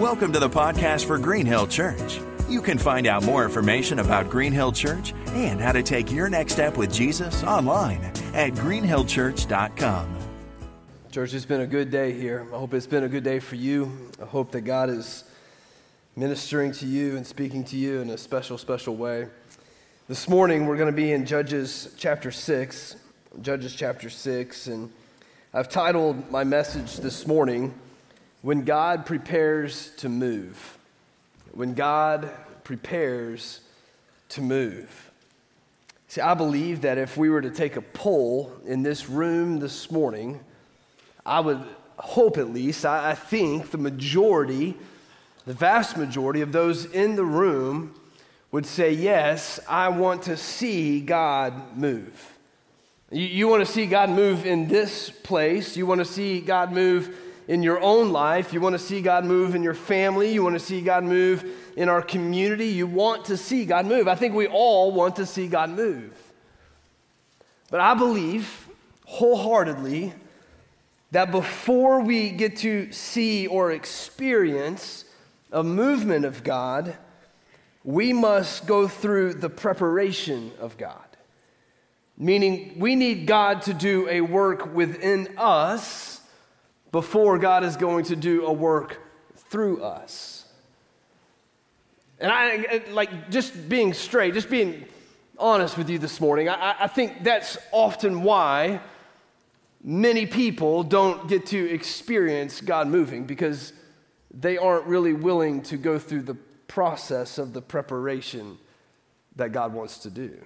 Welcome to the podcast for Green Hill Church. You can find out more information about Green Hill Church and how to take your next step with Jesus online at greenhillchurch.com. Church, it's been a good day here. I hope it's been a good day for you. I hope that God is ministering to you and speaking to you in a special, special way. This morning, we're going to be in Judges chapter 6. Judges chapter 6. And I've titled my message this morning, When God Prepares to Move. When God Prepares to Move. See, I believe that if we were to take a poll in this room this morning, I would hope at least, I, I think the majority, the vast majority of those in the room would say, Yes, I want to see God move. You, you want to see God move in this place. You want to see God move in your own life. You want to see God move in your family. You want to see God move in our community. You want to see God move. I think we all want to see God move. But I believe wholeheartedly that before we get to see or experience a movement of God, we must go through the preparation of God. Meaning, we need God to do a work within us before God is going to do a work through us. And I, like, just being straight, just being honest with you this morning, I, I think that's often why many people don't get to experience God moving because they aren't really willing to go through the process of the preparation that God wants to do.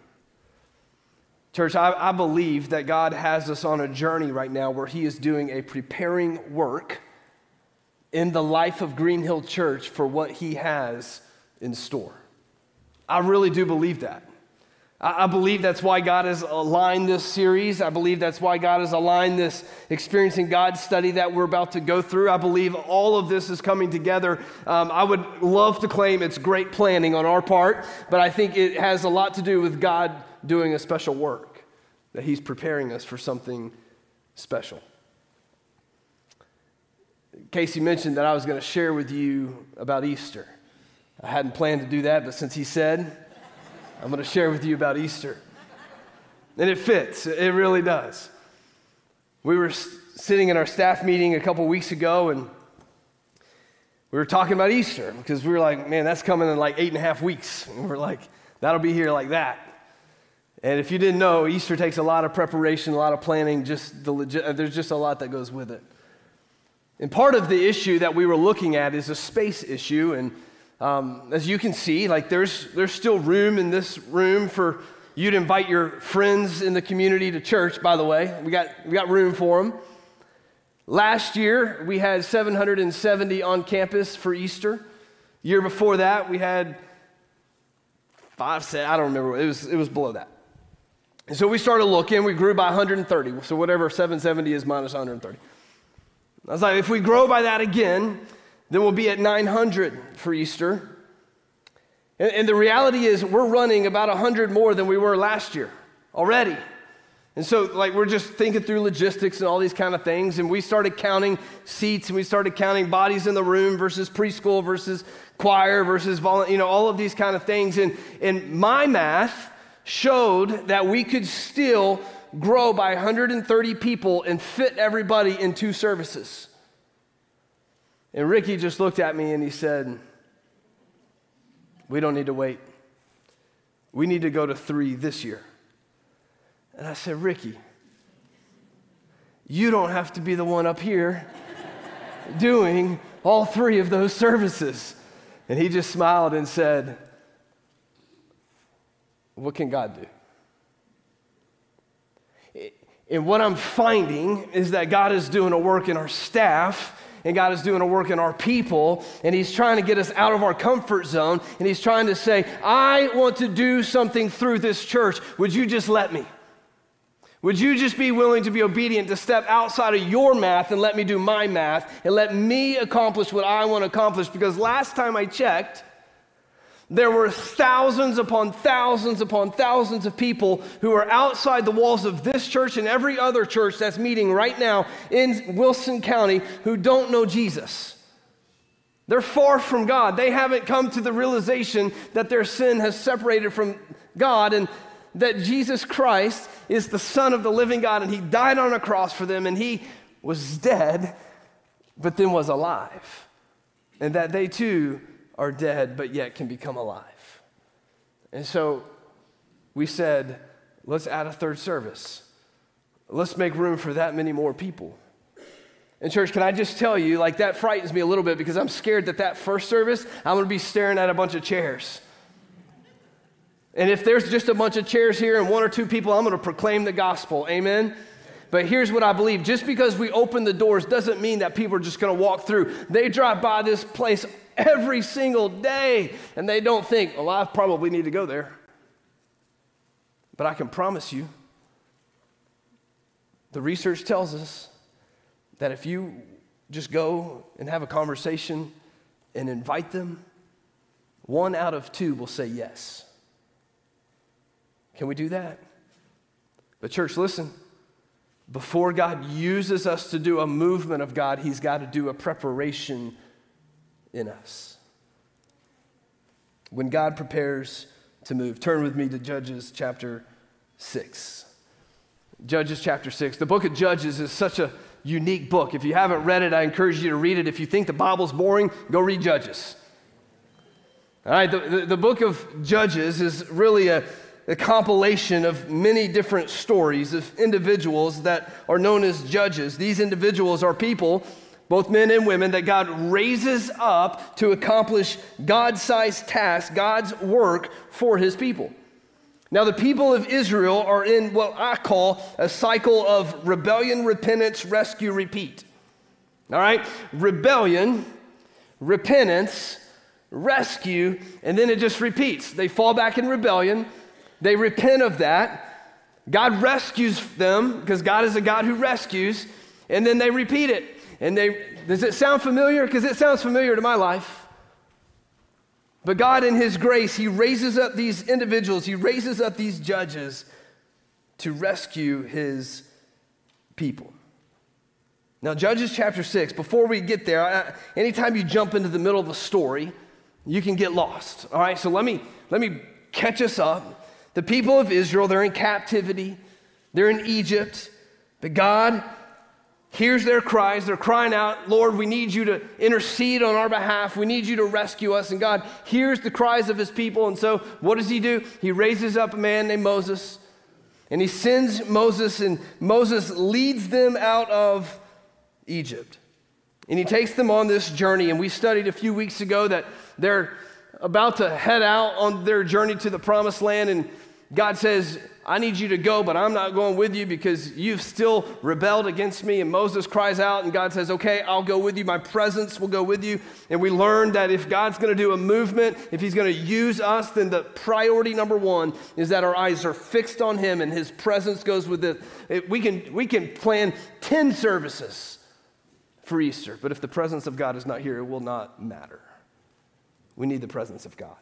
Church, I, I, believe that God has us on a journey right now where He is doing a preparing work in the life of Green Hill Church for what He has in store. I really do believe that. I believe that's why God has aligned this series. I believe that's why God has aligned this experiencing God study that we're about to go through. I believe all of this is coming together. Um, I would love to claim it's great planning on our part, but I think it has a lot to do with God doing a special work, that He's preparing us for something special. Casey mentioned that I was going to share with you about Easter. I hadn't planned to do that, but since he said, I'm going to share with you about Easter. And it fits, it really does. We were sitting in our staff meeting a couple weeks ago and we were talking about Easter because we were like, man, that's coming in like eight and a half weeks. And we're like, that'll be here like that. And if you didn't know, Easter takes a lot of preparation, a lot of planning, just the legit, there's just a lot that goes with it. And part of the issue that we were looking at is a space issue. And um, as you can see, like there's, there's still room in this room for you to invite your friends in the community to church, by the way. We got, we got room for them. Last year, we had 770 on campus for Easter. Year before that, we had five, I don't remember, it was, it was below that. And so we started looking, we grew by 130. So whatever 770 is minus 130. I was like, if we grow by that again, then we'll be at 900 for Easter. And, and the reality is, we're running about 100 more than we were last year already. And so, like, we're just thinking through logistics and all these kind of things. And we started counting seats and we started counting bodies in the room versus preschool versus choir versus volunteer, you know, all of these kind of things. And, and my math showed that we could still grow by 130 people and fit everybody in two services. And Ricky just looked at me and he said, We don't need to wait. We need to go to three this year. And I said, Ricky, you don't have to be the one up here doing all three of those services. And he just smiled and said, What can God do? And what I'm finding is that God is doing a work in our staff and God is doing a work in our people, and He's trying to get us out of our comfort zone, and He's trying to say, I want to do something through this church. Would you just let me? Would you just be willing to be obedient to step outside of your math and let me do my math and let me accomplish what I want to accomplish? Because last time I checked, there were thousands upon thousands upon thousands of people who are outside the walls of this church and every other church that's meeting right now in Wilson County who don't know Jesus. They're far from God. They haven't come to the realization that their sin has separated from God and that Jesus Christ is the Son of the living God and He died on a cross for them and He was dead, but then was alive. And that they too are dead, but yet can become alive. And so we said, let's add a third service. Let's make room for that many more people. And, church, can I just tell you, like, that frightens me a little bit because I'm scared that that first service, I'm going to be staring at a bunch of chairs. And if there's just a bunch of chairs here and one or two people, I'm going to proclaim the gospel. Amen? But here's what I believe just because we open the doors doesn't mean that people are just going to walk through. They drive by this place every single day and they don't think, well, I probably need to go there. But I can promise you, the research tells us that if you just go and have a conversation and invite them, one out of two will say yes. Can we do that? But, church, listen. Before God uses us to do a movement of God, He's got to do a preparation in us. When God prepares to move, turn with me to Judges chapter 6. Judges chapter 6. The book of Judges is such a unique book. If you haven't read it, I encourage you to read it. If you think the Bible's boring, go read Judges. All right, the, the, the book of Judges is really a, a compilation of many different stories of individuals that are known as judges. These individuals are people, both men and women, that God raises up to accomplish God sized tasks, God's work for his people. Now, the people of Israel are in what I call a cycle of rebellion, repentance, rescue, repeat. All right? Rebellion, repentance, rescue, and then it just repeats. They fall back in rebellion, they repent of that. God rescues them because God is a God who rescues, and then they repeat it. And they, does it sound familiar? Because it sounds familiar to my life. But God, in His grace, He raises up these individuals, He raises up these judges to rescue His people. Now, Judges chapter 6, before we get there, I, anytime you jump into the middle of a story, you can get lost. All right, so let me, let me catch us up. The people of Israel, they're in captivity, they're in Egypt, but God hears their cries. They're crying out, Lord, we need you to intercede on our behalf. We need you to rescue us. And God hears the cries of his people. And so, what does he do? He raises up a man named Moses, and he sends Moses, and Moses leads them out of Egypt. And he takes them on this journey. And we studied a few weeks ago that they're about to head out on their journey to the promised land. And God says, I need you to go, but I'm not going with you because you've still rebelled against me. And Moses cries out, and God says, Okay, I'll go with you. My presence will go with you. And we learned that if God's going to do a movement, if He's going to use us, then the priority number one is that our eyes are fixed on Him and His presence goes with it. we, can, we can plan 10 services for Easter, but if the presence of God is not here, it will not matter. We need the presence of God.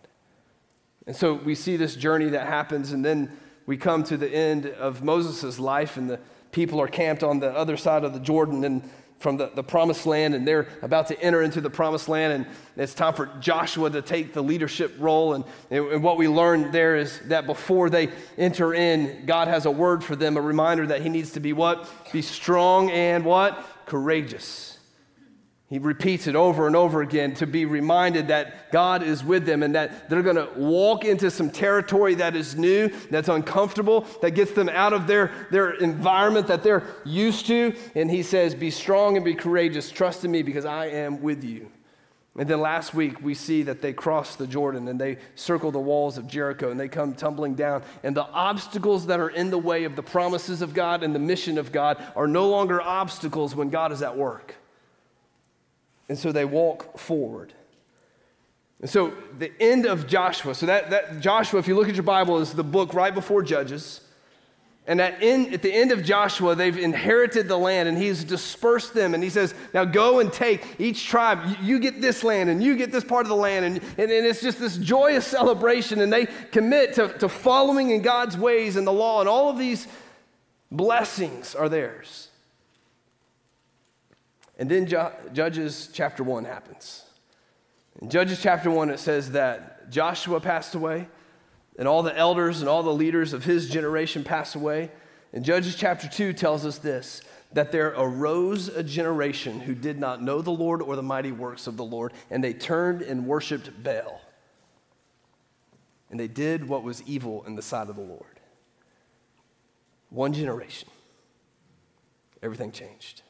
And so we see this journey that happens, and then we come to the end of Moses' life, and the people are camped on the other side of the Jordan and from the, the promised land, and they're about to enter into the promised land, and it's time for Joshua to take the leadership role. And, and what we learn there is that before they enter in, God has a word for them, a reminder that He needs to be what? Be strong and what? Courageous. He repeats it over and over again to be reminded that God is with them and that they're going to walk into some territory that is new, that's uncomfortable, that gets them out of their, their environment that they're used to. And he says, Be strong and be courageous. Trust in me because I am with you. And then last week, we see that they cross the Jordan and they circle the walls of Jericho and they come tumbling down. And the obstacles that are in the way of the promises of God and the mission of God are no longer obstacles when God is at work. And so they walk forward. And so the end of Joshua, so that, that Joshua, if you look at your Bible, is the book right before Judges. And at, at the end of Joshua, they've inherited the land and he's dispersed them. And he says, Now go and take each tribe. You, you get this land and you get this part of the land. And, and, and, it's just this joyous celebration. And they commit to, to following in God's ways and the law. And all of these blessings are theirs. And then Judges chapter 1 happens. In Judges chapter 1, it says that Joshua passed away, and all the elders and all the leaders of his generation passed away. And Judges chapter 2 tells us this that there arose a generation who did not know the Lord or the mighty works of the Lord, and they turned and worshiped Baal. And they did what was evil in the sight of the Lord. One generation, everything changed.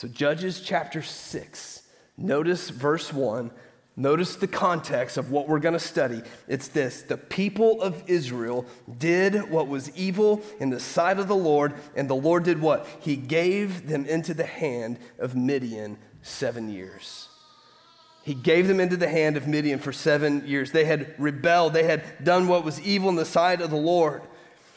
So, Judges chapter 6, notice verse 1 Notice the context of what we're going to study. It's this the people of Israel did what was evil in the sight of the Lord, and the Lord did what? He gave them into the hand of Midian seven years. He gave them into the hand of Midian for seven years. They had rebelled, they had done what was evil in the sight of the Lord.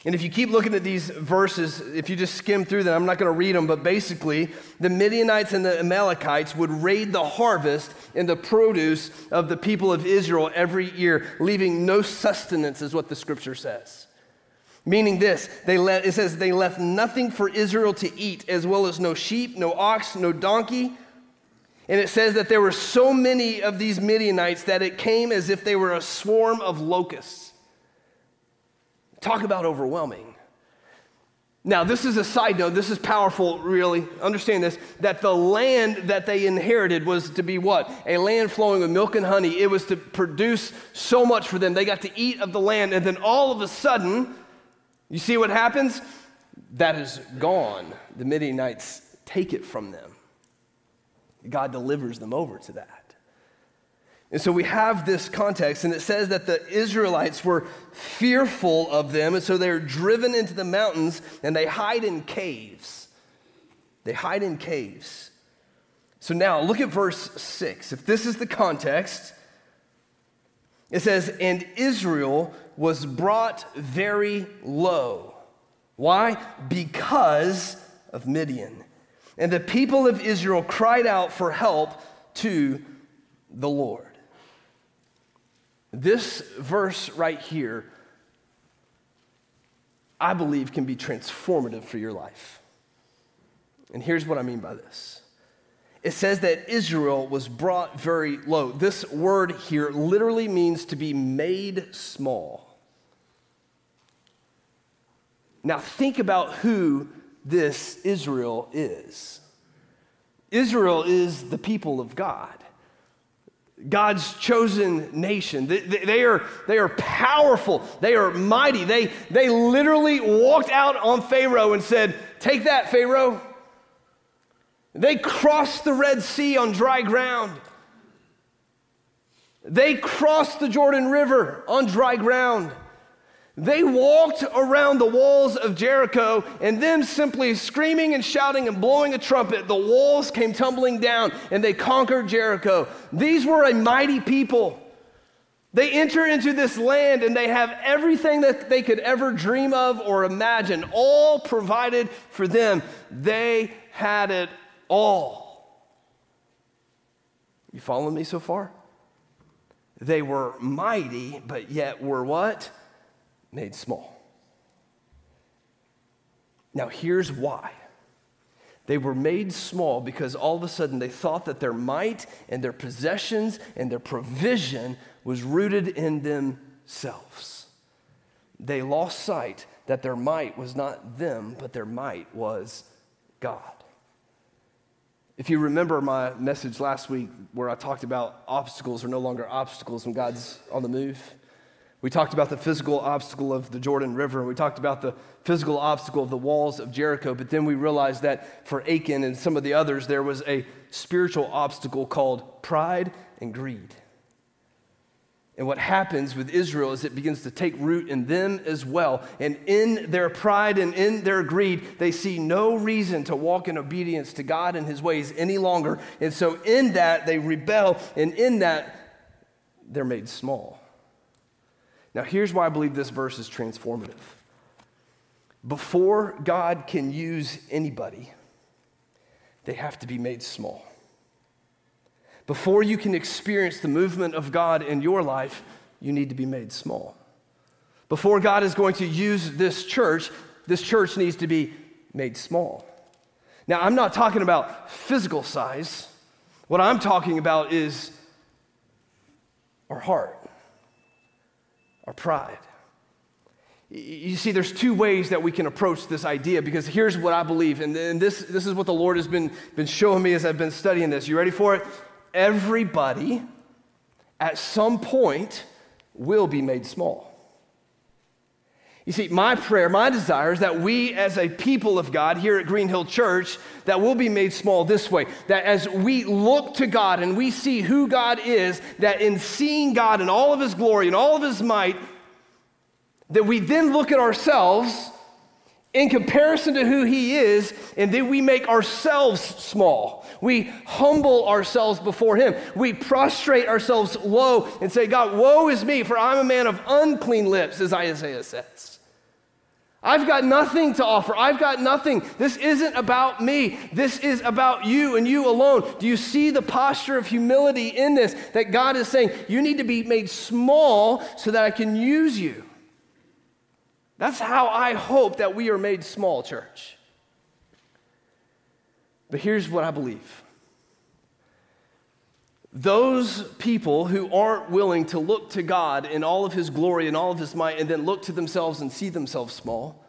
And if you keep looking at these verses, if you just skim through them, I'm not going to read them, but basically, the Midianites and the Amalekites would raid the harvest and the produce of the people of Israel every year, leaving no sustenance, is what the scripture says. Meaning this, they let, it says they left nothing for Israel to eat, as well as no sheep, no ox, no donkey. And it says that there were so many of these Midianites that it came as if they were a swarm of locusts. Talk about overwhelming. Now, this is a side note. This is powerful, really. Understand this that the land that they inherited was to be what? A land flowing with milk and honey. It was to produce so much for them. They got to eat of the land. And then all of a sudden, you see what happens? That is gone. The Midianites take it from them. God delivers them over to that. And so we have this context, and it says that the Israelites were fearful of them, and so they're driven into the mountains and they hide in caves. They hide in caves. So now look at verse 6. If this is the context, it says, And Israel was brought very low. Why? Because of Midian. And the people of Israel cried out for help to the Lord. This verse right here, I believe, can be transformative for your life. And here's what I mean by this it says that Israel was brought very low. This word here literally means to be made small. Now, think about who this Israel is. Israel is the people of God. God's chosen nation. They, they, are, they are powerful. They are mighty. They, they literally walked out on Pharaoh and said, Take that, Pharaoh. They crossed the Red Sea on dry ground. They crossed the Jordan River on dry ground. They walked around the walls of Jericho, and them simply screaming and shouting and blowing a trumpet, the walls came tumbling down and they conquered Jericho. These were a mighty people. They enter into this land and they have everything that they could ever dream of or imagine, all provided for them. They had it all. You following me so far? They were mighty, but yet were what? Made small. Now, here's why. They were made small because all of a sudden they thought that their might and their possessions and their provision was rooted in themselves. They lost sight that their might was not them, but their might was God. If you remember my message last week where I talked about obstacles are no longer obstacles when God's on the move, we talked about the physical obstacle of the Jordan River. And we talked about the physical obstacle of the walls of Jericho. But then we realized that for Achan and some of the others, there was a spiritual obstacle called pride and greed. And what happens with Israel is it begins to take root in them as well. And in their pride and in their greed, they see no reason to walk in obedience to God and his ways any longer. And so in that, they rebel. And in that, they're made small. Now, here's why I believe this verse is transformative. Before God can use anybody, they have to be made small. Before you can experience the movement of God in your life, you need to be made small. Before God is going to use this church, this church needs to be made small. Now, I'm not talking about physical size. What I'm talking about is our heart, our pride. You see, there's two ways that we can approach this idea because here's what I believe, and this, this is what the Lord has been, been showing me as I've been studying this. You ready for it? Everybody at some point will be made small. You see, my prayer, my desire is that we as a people of God here at Green Hill Church, that we'll be made small this way. That as we look to God and we see who God is, that in seeing God in all of his glory and all of his might, that we then look at ourselves in comparison to who he is, and then we make ourselves small. We humble ourselves before him. We prostrate ourselves low and say, God, woe is me, for I'm a man of unclean lips, as Isaiah says. I've got nothing to offer. I've got nothing. This isn't about me. This is about you and you alone. Do you see the posture of humility in this? That God is saying, you need to be made small so that I can use you. That's how I hope that we are made small, church. But here's what I believe those people who aren't willing to look to God in all of his glory and all of his might and then look to themselves and see themselves small,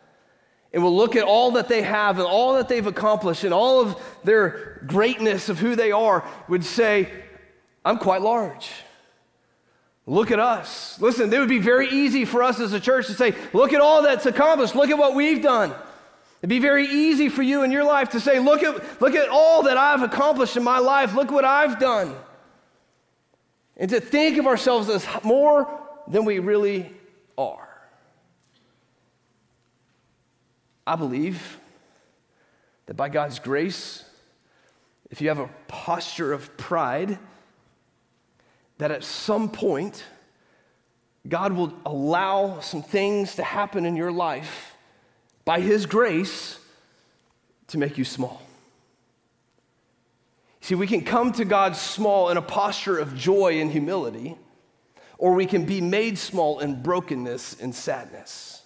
and will look at all that they have and all that they've accomplished and all of their greatness of who they are, would say, I'm quite large. Look at us. Listen, it would be very easy for us as a church to say, Look at all that's accomplished. Look at what we've done. It'd be very easy for you in your life to say, Look at, look at all that I've accomplished in my life. Look what I've done and to think of ourselves as more than we really are. I believe that by God's grace, if you have a posture of pride, that at some point, God will allow some things to happen in your life by His grace to make you small. See, we can come to God small in a posture of joy and humility, or we can be made small in brokenness and sadness.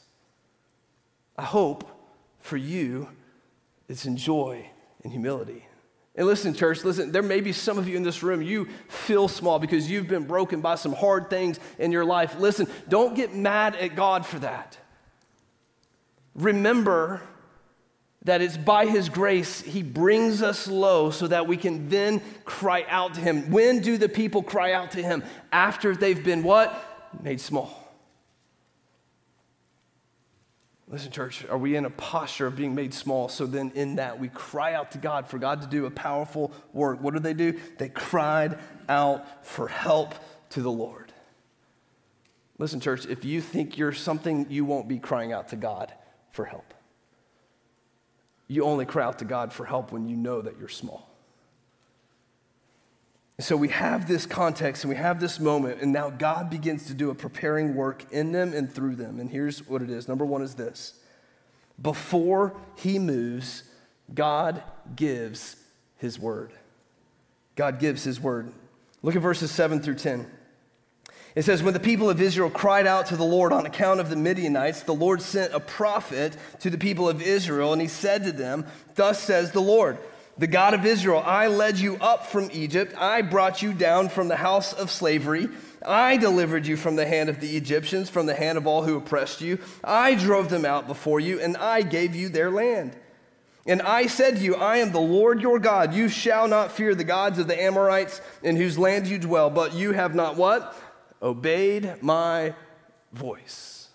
I hope for you it's in joy and humility. And listen, church, listen, there may be some of you in this room, you feel small because you've been broken by some hard things in your life. Listen, don't get mad at God for that. Remember that it's by His grace He brings us low so that we can then cry out to Him. When do the people cry out to Him? After they've been what? Made small. Listen, church, are we in a posture of being made small? So then, in that, we cry out to God for God to do a powerful work. What did they do? They cried out for help to the Lord. Listen, church, if you think you're something, you won't be crying out to God for help. You only cry out to God for help when you know that you're small. So we have this context and we have this moment, and now God begins to do a preparing work in them and through them. And here's what it is number one is this before he moves, God gives his word. God gives his word. Look at verses 7 through 10. It says, When the people of Israel cried out to the Lord on account of the Midianites, the Lord sent a prophet to the people of Israel, and he said to them, Thus says the Lord, the God of Israel, I led you up from Egypt, I brought you down from the house of slavery. I delivered you from the hand of the Egyptians, from the hand of all who oppressed you. I drove them out before you, and I gave you their land. And I said to you, I am the Lord your God. You shall not fear the gods of the Amorites in whose land you dwell, but you have not what? Obeyed my voice.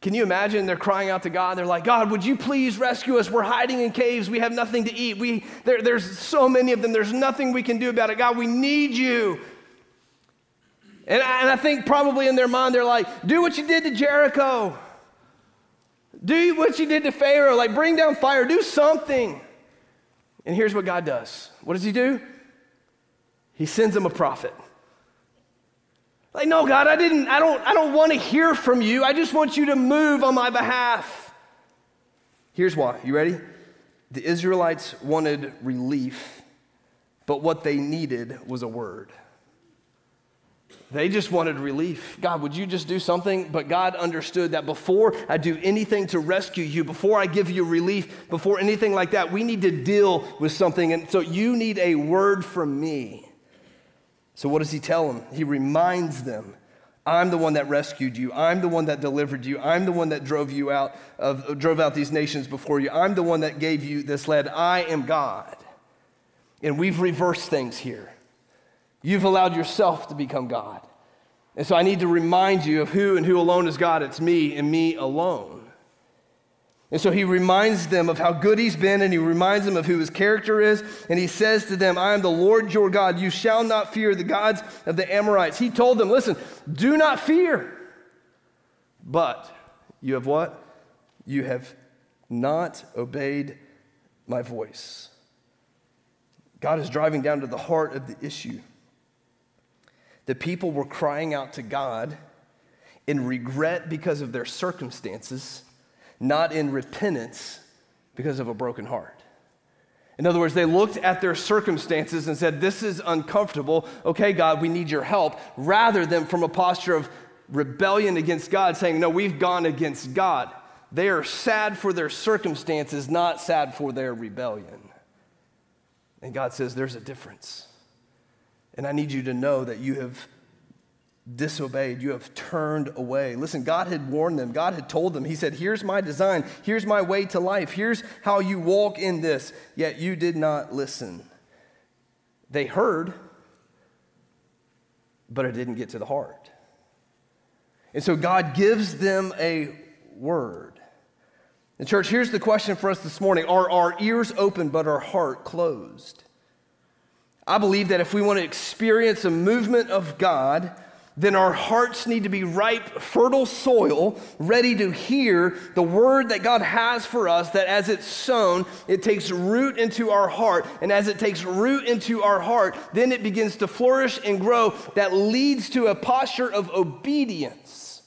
Can you imagine they're crying out to God? They're like, God, would you please rescue us? We're hiding in caves. We have nothing to eat. We, there, there's so many of them. There's nothing we can do about it. God, we need you. And I, and I think probably in their mind, they're like, do what you did to Jericho. Do what you did to Pharaoh. Like, bring down fire. Do something. And here's what God does. What does he do? He sends them a prophet. Like, no, God, I didn't, I don't, I don't want to hear from you. I just want you to move on my behalf. Here's why. You ready? The Israelites wanted relief, but what they needed was a word. They just wanted relief. God, would you just do something? But God understood that before I do anything to rescue you, before I give you relief, before anything like that, we need to deal with something. And so you need a word from me. So, what does he tell them? He reminds them I'm the one that rescued you. I'm the one that delivered you. I'm the one that drove you out of drove out these nations before you. I'm the one that gave you this land. I am God. And we've reversed things here. You've allowed yourself to become God. And so I need to remind you of who and who alone is God. It's me and me alone. And so he reminds them of how good he's been, and he reminds them of who his character is. And he says to them, I am the Lord your God. You shall not fear the gods of the Amorites. He told them, Listen, do not fear. But you have what? You have not obeyed my voice. God is driving down to the heart of the issue. The people were crying out to God in regret because of their circumstances, not in repentance because of a broken heart. In other words, they looked at their circumstances and said, This is uncomfortable. Okay, God, we need your help, rather than from a posture of rebellion against God, saying, No, we've gone against God. They are sad for their circumstances, not sad for their rebellion. And God says, There's a difference. And I need you to know that you have disobeyed, you have turned away. Listen, God had warned them, God had told them, He said, Here's my design, here's my way to life, here's how you walk in this, yet you did not listen. They heard, but it didn't get to the heart. And so God gives them a word. And, church, here's the question for us this morning Are our ears open, but our heart closed? I believe that if we want to experience a movement of God, then our hearts need to be ripe, fertile soil, ready to hear the word that God has for us. That as it's sown, it takes root into our heart. And as it takes root into our heart, then it begins to flourish and grow. That leads to a posture of obedience,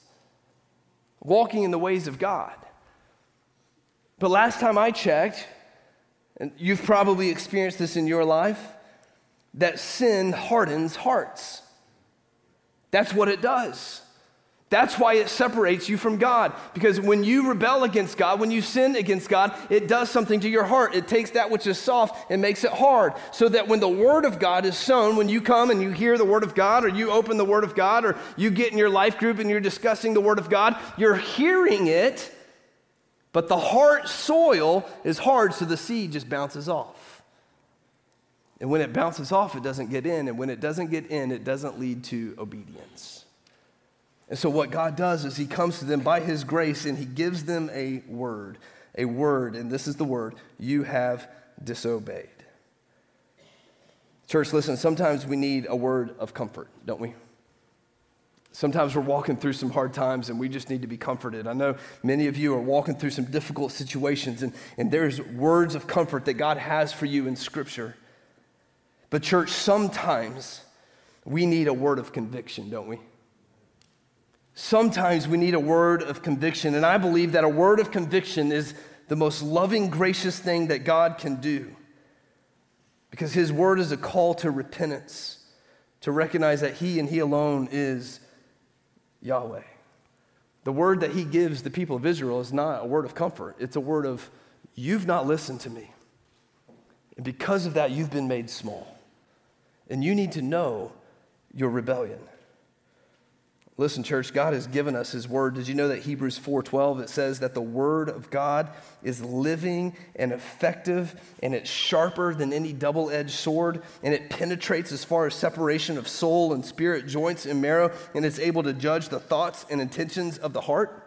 walking in the ways of God. But last time I checked, and you've probably experienced this in your life, that sin hardens hearts. That's what it does. That's why it separates you from God. Because when you rebel against God, when you sin against God, it does something to your heart. It takes that which is soft and makes it hard. So that when the Word of God is sown, when you come and you hear the Word of God, or you open the Word of God, or you get in your life group and you're discussing the Word of God, you're hearing it, but the heart soil is hard, so the seed just bounces off. And when it bounces off, it doesn't get in. And when it doesn't get in, it doesn't lead to obedience. And so, what God does is He comes to them by His grace and He gives them a word. A word, and this is the word you have disobeyed. Church, listen, sometimes we need a word of comfort, don't we? Sometimes we're walking through some hard times and we just need to be comforted. I know many of you are walking through some difficult situations, and, and there's words of comfort that God has for you in Scripture. But, church, sometimes we need a word of conviction, don't we? Sometimes we need a word of conviction, and I believe that a word of conviction is the most loving, gracious thing that God can do. Because His word is a call to repentance, to recognize that He and He alone is Yahweh. The word that He gives the people of Israel is not a word of comfort, it's a word of, You've not listened to me. And because of that, you've been made small and you need to know your rebellion. Listen, church, God has given us his word. Did you know that Hebrews 4:12 it says that the word of God is living and effective and it's sharper than any double-edged sword and it penetrates as far as separation of soul and spirit, joints and marrow and it's able to judge the thoughts and intentions of the heart?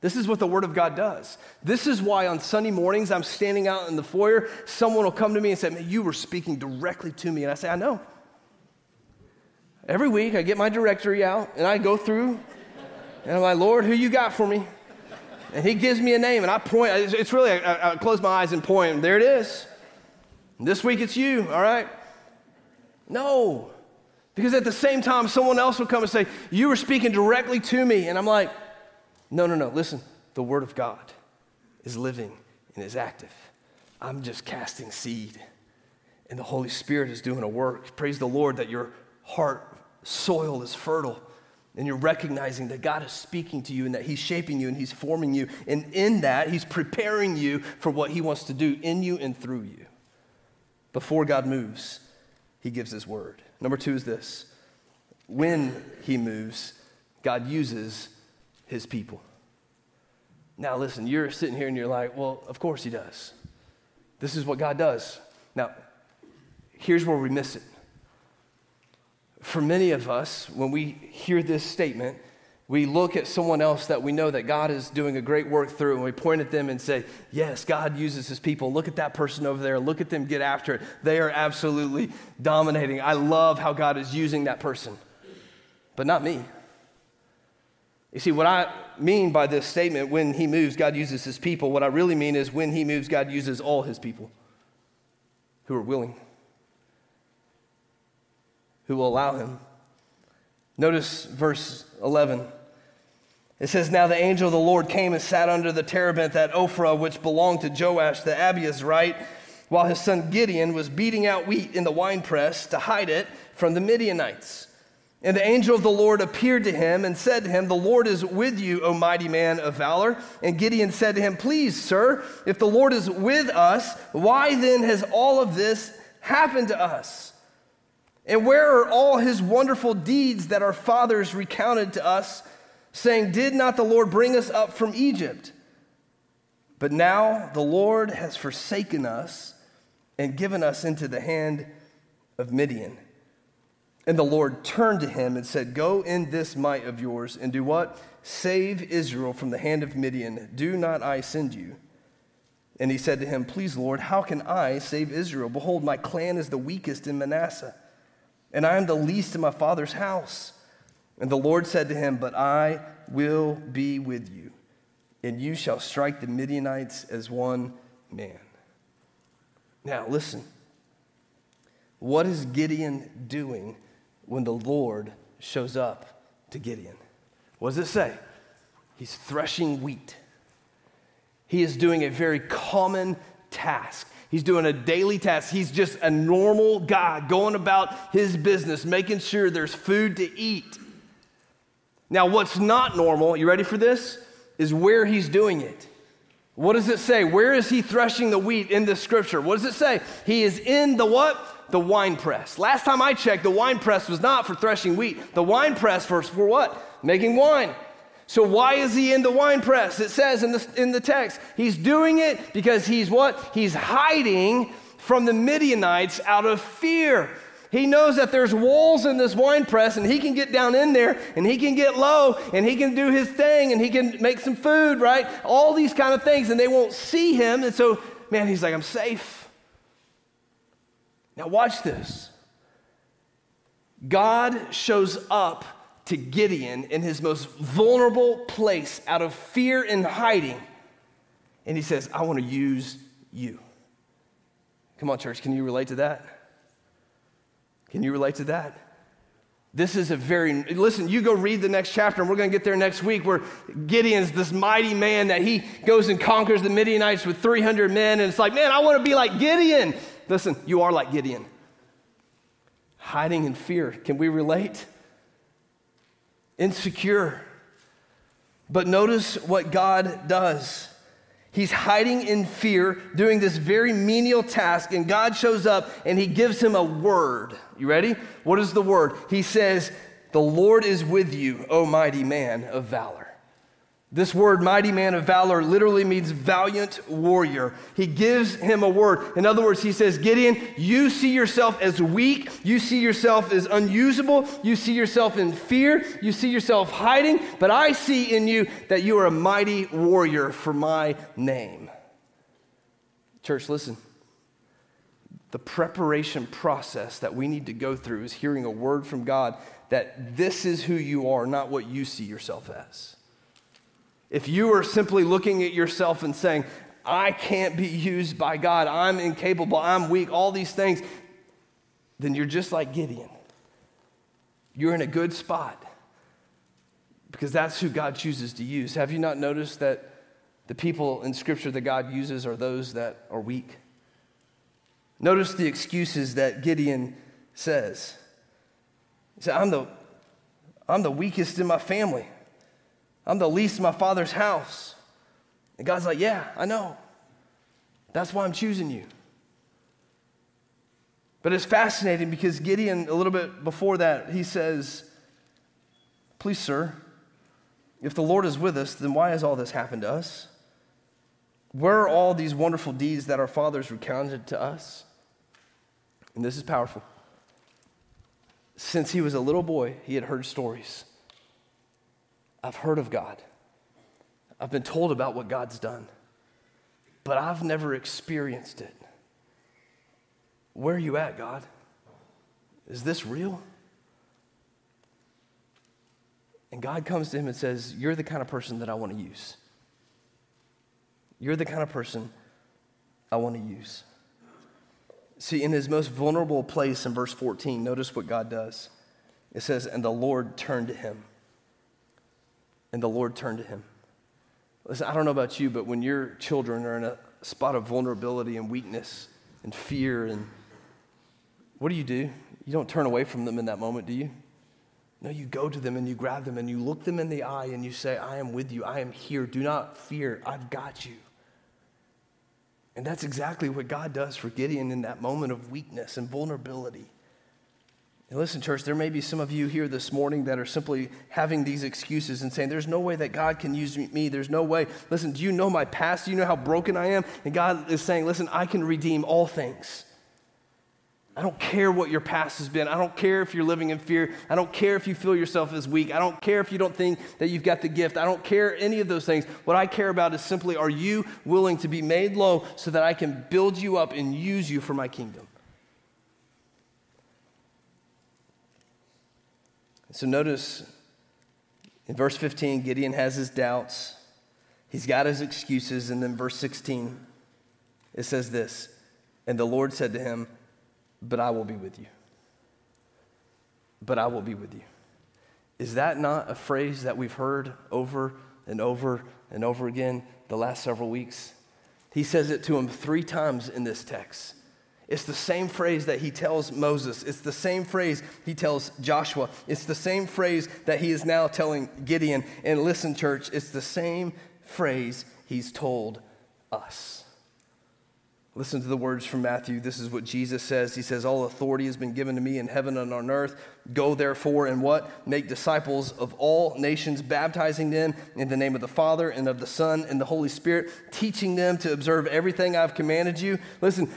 This is what the Word of God does. This is why on Sunday mornings I'm standing out in the foyer. Someone will come to me and say, Man, you were speaking directly to me. And I say, I know. Every week I get my directory out and I go through and I'm like, Lord, who you got for me? And He gives me a name and I point. It's really, I, I close my eyes and point, there it is. This week it's you, all right? No. Because at the same time, someone else will come and say, You were speaking directly to me. And I'm like, no, no, no. Listen, the Word of God is living and is active. I'm just casting seed, and the Holy Spirit is doing a work. Praise the Lord that your heart soil is fertile and you're recognizing that God is speaking to you and that He's shaping you and He's forming you. And in that, He's preparing you for what He wants to do in you and through you before God moves he gives his word. Number two is this when he moves, God uses his people. Now, listen, you're sitting here and you're like, well, of course he does. This is what God does. Now, here's where we miss it. For many of us, when we hear this statement, we look at someone else that we know that God is doing a great work through, and we point at them and say, Yes, God uses his people. Look at that person over there. Look at them get after it. They are absolutely dominating. I love how God is using that person, but not me. You see, what I mean by this statement, when he moves, God uses his people, what I really mean is when he moves, God uses all his people who are willing, who will allow him. Notice verse 11. It says, Now the angel of the Lord came and sat under the terebinth at Ophrah, which belonged to Joash the Abiezrite, while his son Gideon was beating out wheat in the winepress to hide it from the Midianites. And the angel of the Lord appeared to him and said to him, The Lord is with you, O mighty man of valor. And Gideon said to him, Please, sir, if the Lord is with us, why then has all of this happened to us? And where are all his wonderful deeds that our fathers recounted to us, saying, Did not the Lord bring us up from Egypt? But now the Lord has forsaken us and given us into the hand of Midian. And the Lord turned to him and said, Go in this might of yours and do what? Save Israel from the hand of Midian. Do not I send you? And he said to him, Please, Lord, how can I save Israel? Behold, my clan is the weakest in Manasseh, and I am the least in my father's house. And the Lord said to him, But I will be with you, and you shall strike the Midianites as one man. Now, listen. What is Gideon doing? When the Lord shows up to Gideon. What does it say? He's threshing wheat. He is doing a very common task. He's doing a daily task. He's just a normal guy going about his business, making sure there's food to eat. Now, what's not normal, you ready for this? Is where he's doing it. What does it say? Where is he threshing the wheat in the scripture? What does it say? He is in the what? The wine press. Last time I checked, the wine press was not for threshing wheat. The wine press was for what? Making wine. So why is he in the wine press? It says in the, in the text, he's doing it because he's what? He's hiding from the Midianites out of fear. He knows that there's walls in this wine press and he can get down in there and he can get low and he can do his thing and he can make some food, right? All these kind of things and they won't see him. And so, man, he's like, I'm safe. Now, watch this. God shows up to Gideon in his most vulnerable place out of fear and hiding. And he says, I want to use you. Come on, church, can you relate to that? Can you relate to that? This is a very, listen, you go read the next chapter, and we're going to get there next week where Gideon's this mighty man that he goes and conquers the Midianites with 300 men. And it's like, man, I want to be like Gideon. Listen, you are like Gideon, hiding in fear. Can we relate? Insecure. But notice what God does. He's hiding in fear, doing this very menial task, and God shows up and he gives him a word. You ready? What is the word? He says, The Lord is with you, O mighty man of valor. This word, mighty man of valor, literally means valiant warrior. He gives him a word. In other words, he says, Gideon, you see yourself as weak. You see yourself as unusable. You see yourself in fear. You see yourself hiding. But I see in you that you are a mighty warrior for my name. Church, listen. The preparation process that we need to go through is hearing a word from God that this is who you are, not what you see yourself as. If you are simply looking at yourself and saying, I can't be used by God, I'm incapable, I'm weak, all these things, then you're just like Gideon. You're in a good spot because that's who God chooses to use. Have you not noticed that the people in Scripture that God uses are those that are weak? Notice the excuses that Gideon says. He said, I'm the, I'm the weakest in my family. I'm the least in my father's house. And God's like, Yeah, I know. That's why I'm choosing you. But it's fascinating because Gideon, a little bit before that, he says, Please, sir, if the Lord is with us, then why has all this happened to us? Where are all these wonderful deeds that our fathers recounted to us? And this is powerful. Since he was a little boy, he had heard stories. I've heard of God. I've been told about what God's done, but I've never experienced it. Where are you at, God? Is this real? And God comes to him and says, You're the kind of person that I want to use. You're the kind of person I want to use. See, in his most vulnerable place in verse 14, notice what God does. It says, And the Lord turned to him. And the Lord turned to him. Listen, I don't know about you, but when your children are in a spot of vulnerability and weakness and fear, and what do you do? You don't turn away from them in that moment, do you? No, you go to them and you grab them and you look them in the eye and you say, I am with you. I am here. Do not fear. I've got you. And that's exactly what God does for Gideon in that moment of weakness and vulnerability. And listen, church, there may be some of you here this morning that are simply having these excuses and saying, There's no way that God can use me. There's no way. Listen, do you know my past? Do you know how broken I am? And God is saying, Listen, I can redeem all things. I don't care what your past has been. I don't care if you're living in fear. I don't care if you feel yourself as weak. I don't care if you don't think that you've got the gift. I don't care any of those things. What I care about is simply are you willing to be made low so that I can build you up and use you for my kingdom? So notice in verse 15, Gideon has his doubts, he's got his excuses. And then verse 16, it says this And the Lord said to him, but I will be with you. But I will be with you. Is that not a phrase that we've heard over and over and over again the last several weeks? He says it to him three times in this text. It's the same phrase that he tells Moses. It's the same phrase he tells Joshua. It's the same phrase that he is now telling Gideon. And listen, church, it's the same phrase he's told us. Listen to the words from Matthew. This is what Jesus says. He says, All authority has been given to me in heaven and on earth. Go therefore and what? Make disciples of all nations, baptizing them in the name of the Father and of the Son and the Holy Spirit, teaching them to observe everything I've commanded you. Listen,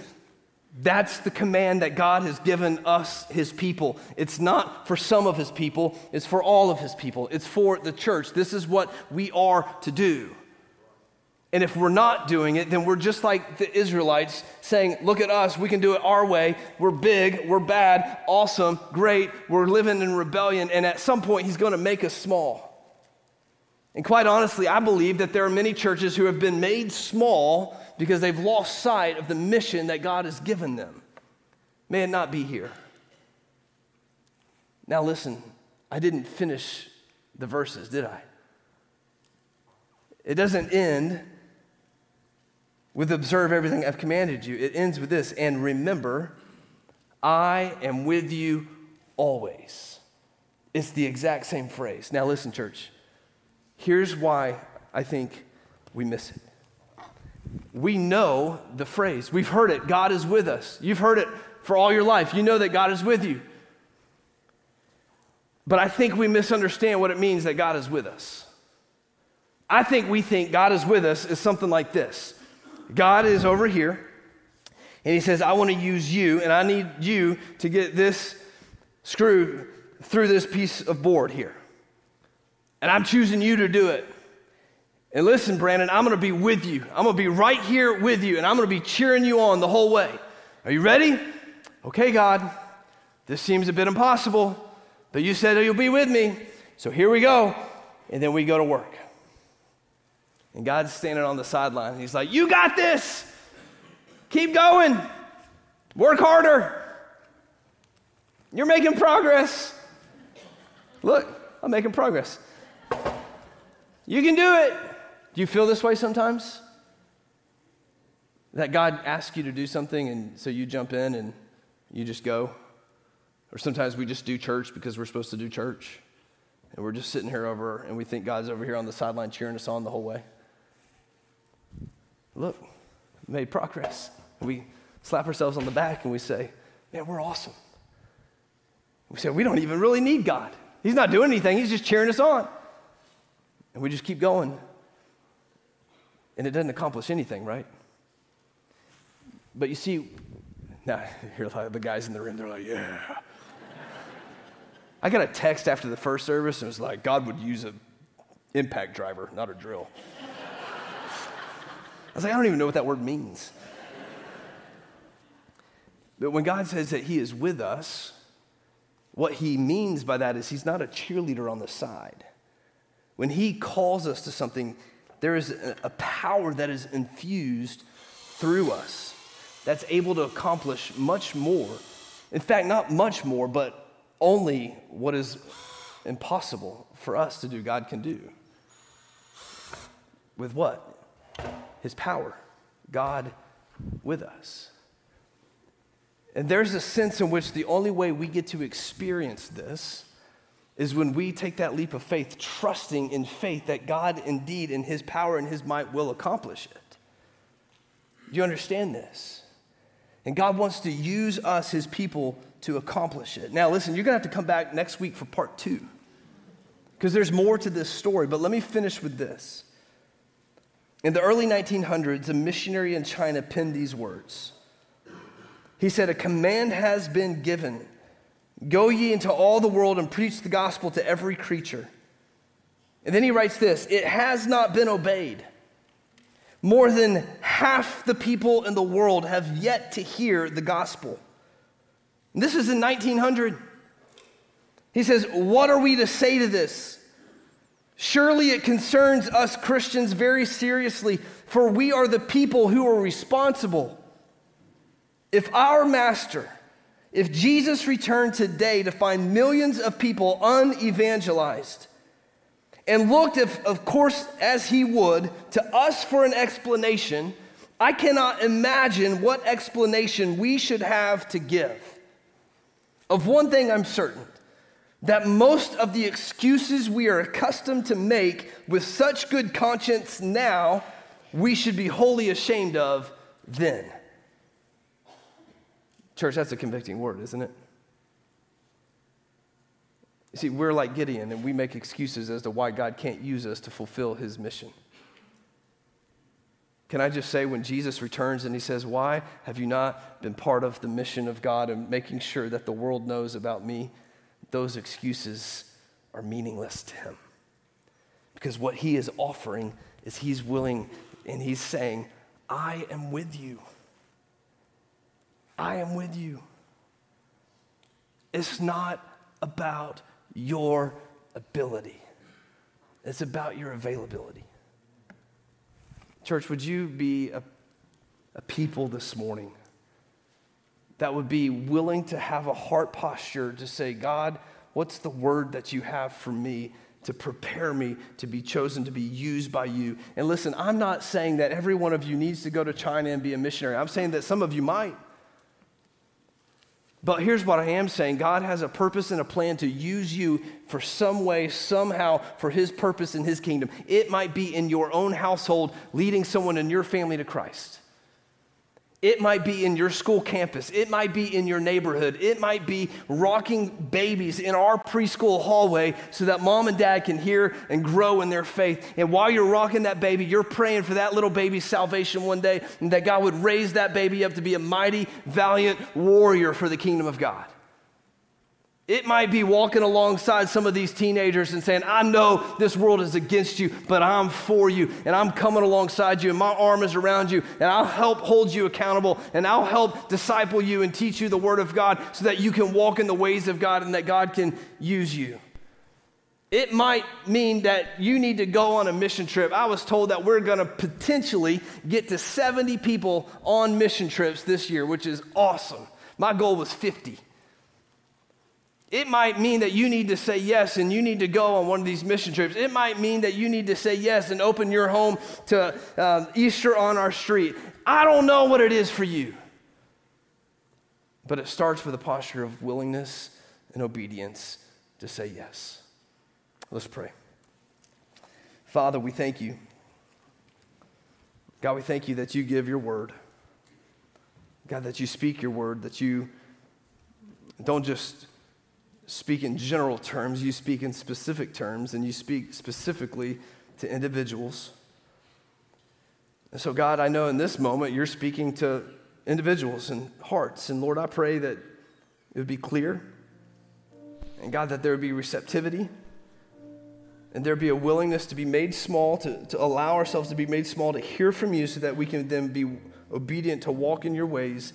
that's the command that God has given us, his people. It's not for some of his people, it's for all of his people. It's for the church. This is what we are to do. And if we're not doing it, then we're just like the Israelites saying, Look at us, we can do it our way. We're big, we're bad, awesome, great. We're living in rebellion. And at some point, He's going to make us small. And quite honestly, I believe that there are many churches who have been made small because they've lost sight of the mission that God has given them. May it not be here. Now, listen, I didn't finish the verses, did I? It doesn't end with observe everything I've commanded you. It ends with this and remember, I am with you always. It's the exact same phrase. Now, listen, church. Here's why I think we miss it. We know the phrase, we've heard it God is with us. You've heard it for all your life. You know that God is with you. But I think we misunderstand what it means that God is with us. I think we think God is with us is something like this God is over here, and He says, I want to use you, and I need you to get this screw through this piece of board here. And I'm choosing you to do it. And listen, Brandon, I'm going to be with you. I'm going to be right here with you, and I'm going to be cheering you on the whole way. Are you ready? Okay, God, this seems a bit impossible, but you said you'll be with me. So here we go. And then we go to work. And God's standing on the sideline. He's like, You got this. Keep going. Work harder. You're making progress. Look, I'm making progress. You can do it. Do you feel this way sometimes? That God asks you to do something and so you jump in and you just go? Or sometimes we just do church because we're supposed to do church. And we're just sitting here over and we think God's over here on the sideline cheering us on the whole way look, made progress. We slap ourselves on the back and we say, man, we're awesome. We say, we don't even really need God. He's not doing anything, He's just cheering us on. And we just keep going. And it doesn't accomplish anything, right? But you see, now here the guys in the room, they're like, yeah. I got a text after the first service and it was like, God would use an impact driver, not a drill. I was like, I don't even know what that word means. But when God says that He is with us, what He means by that is He's not a cheerleader on the side. When He calls us to something, there is a power that is infused through us that's able to accomplish much more. In fact, not much more, but only what is impossible for us to do, God can do. With what? his power, God with us. And there's a sense in which the only way we get to experience this is when we take that leap of faith, trusting in faith that God indeed, in his power and his might, will accomplish it. Do you understand this? And God wants to use us, his people, to accomplish it. Now, listen, you're going to have to come back next week for part two because there's more to this story, but let me finish with this. In the early 1900s, a missionary in China penned these words. He said, A command has been given Go ye into all the world and preach the gospel to every creature. And then he writes this It has not been obeyed. More than half the people in the world have yet to hear the gospel. And this is in 1900. He says, What are we to say to this? Surely it concerns us Christians very seriously, for we are the people who are responsible. If our master, if Jesus returned today to find millions of people unevangelized, and looked, if, of course, as he would, to us for an explanation, I cannot imagine what explanation we should have to give. Of one thing I'm certain that most of the excuses we are accustomed to make with such good conscience now, we should be wholly ashamed of then. Church, that's a convicting word, isn't it? You see, we're like Gideon and we make excuses as to why God can't use us to fulfill his mission. Can I just say, when Jesus returns and he says, Why have you not been part of the mission of God and making sure that the world knows about me? those excuses are meaningless to him. Because what he is offering is he's willing and he's saying, I am with you. I am with you. It's not about your ability, it's about your availability. Church, would you be a, a people this morning that would be willing to have a heart posture to say, God, what's the word that you have for me to prepare me to be chosen to be used by you? And listen, I'm not saying that every one of you needs to go to China and be a missionary. I'm saying that some of you might. But here's what I am saying God has a purpose and a plan to use you for some way, somehow, for His purpose in His kingdom. It might be in your own household, leading someone in your family to Christ. It might be in your school campus. It might be in your neighborhood. It might be rocking babies in our preschool hallway so that mom and dad can hear and grow in their faith. And while you're rocking that baby, you're praying for that little baby's salvation one day and that God would raise that baby up to be a mighty, valiant warrior for the kingdom of God. It might be walking alongside some of these teenagers and saying, I know this world is against you, but I'm for you, and I'm coming alongside you, and my arm is around you, and I'll help hold you accountable, and I'll help disciple you and teach you the Word of God so that you can walk in the ways of God and that God can use you. It might mean that you need to go on a mission trip. I was told that we're going to potentially get to 70 people on mission trips this year, which is awesome. My goal was 50. It might mean that you need to say yes and you need to go on one of these mission trips. It might mean that you need to say yes and open your home to uh, Easter on our street. I don't know what it is for you. But it starts with a posture of willingness and obedience to say yes. Let's pray. Father, we thank you. God, we thank you that you give your word. God, that you speak your word, that you don't just speak in general terms, you speak in specific terms, and you speak specifically to individuals. And so, God, I know in this moment you're speaking to individuals and hearts. And Lord, I pray that it would be clear. And God, that there would be receptivity. And there would be a willingness to be made small, to, to allow ourselves to be made small, to hear from you so that we can then be obedient to walk in your ways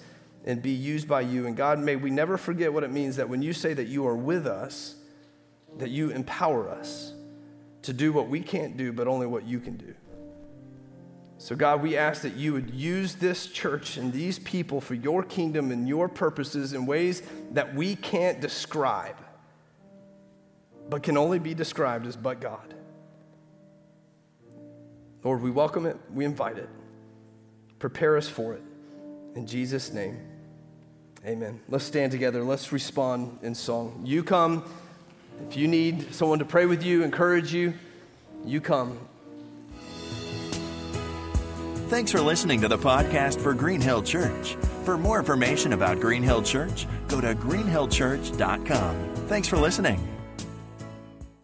and be used by you. And God, may we never forget what it means that when you say that you are with us, that you empower us to do what we can't do, but only what you can do. So, God, we ask that you would use this church and these people for your kingdom and your purposes in ways that we can't describe, but can only be described as but God. Lord, we welcome it, we invite it. Prepare us for it. In Jesus' name, amen. Let's stand together. Let's respond in song. You come. If you need someone to pray with you, encourage you, you come. Thanks for listening to the podcast for Green Hill Church. For more information about Green Hill Church, go to greenhillchurch.com. Thanks for listening.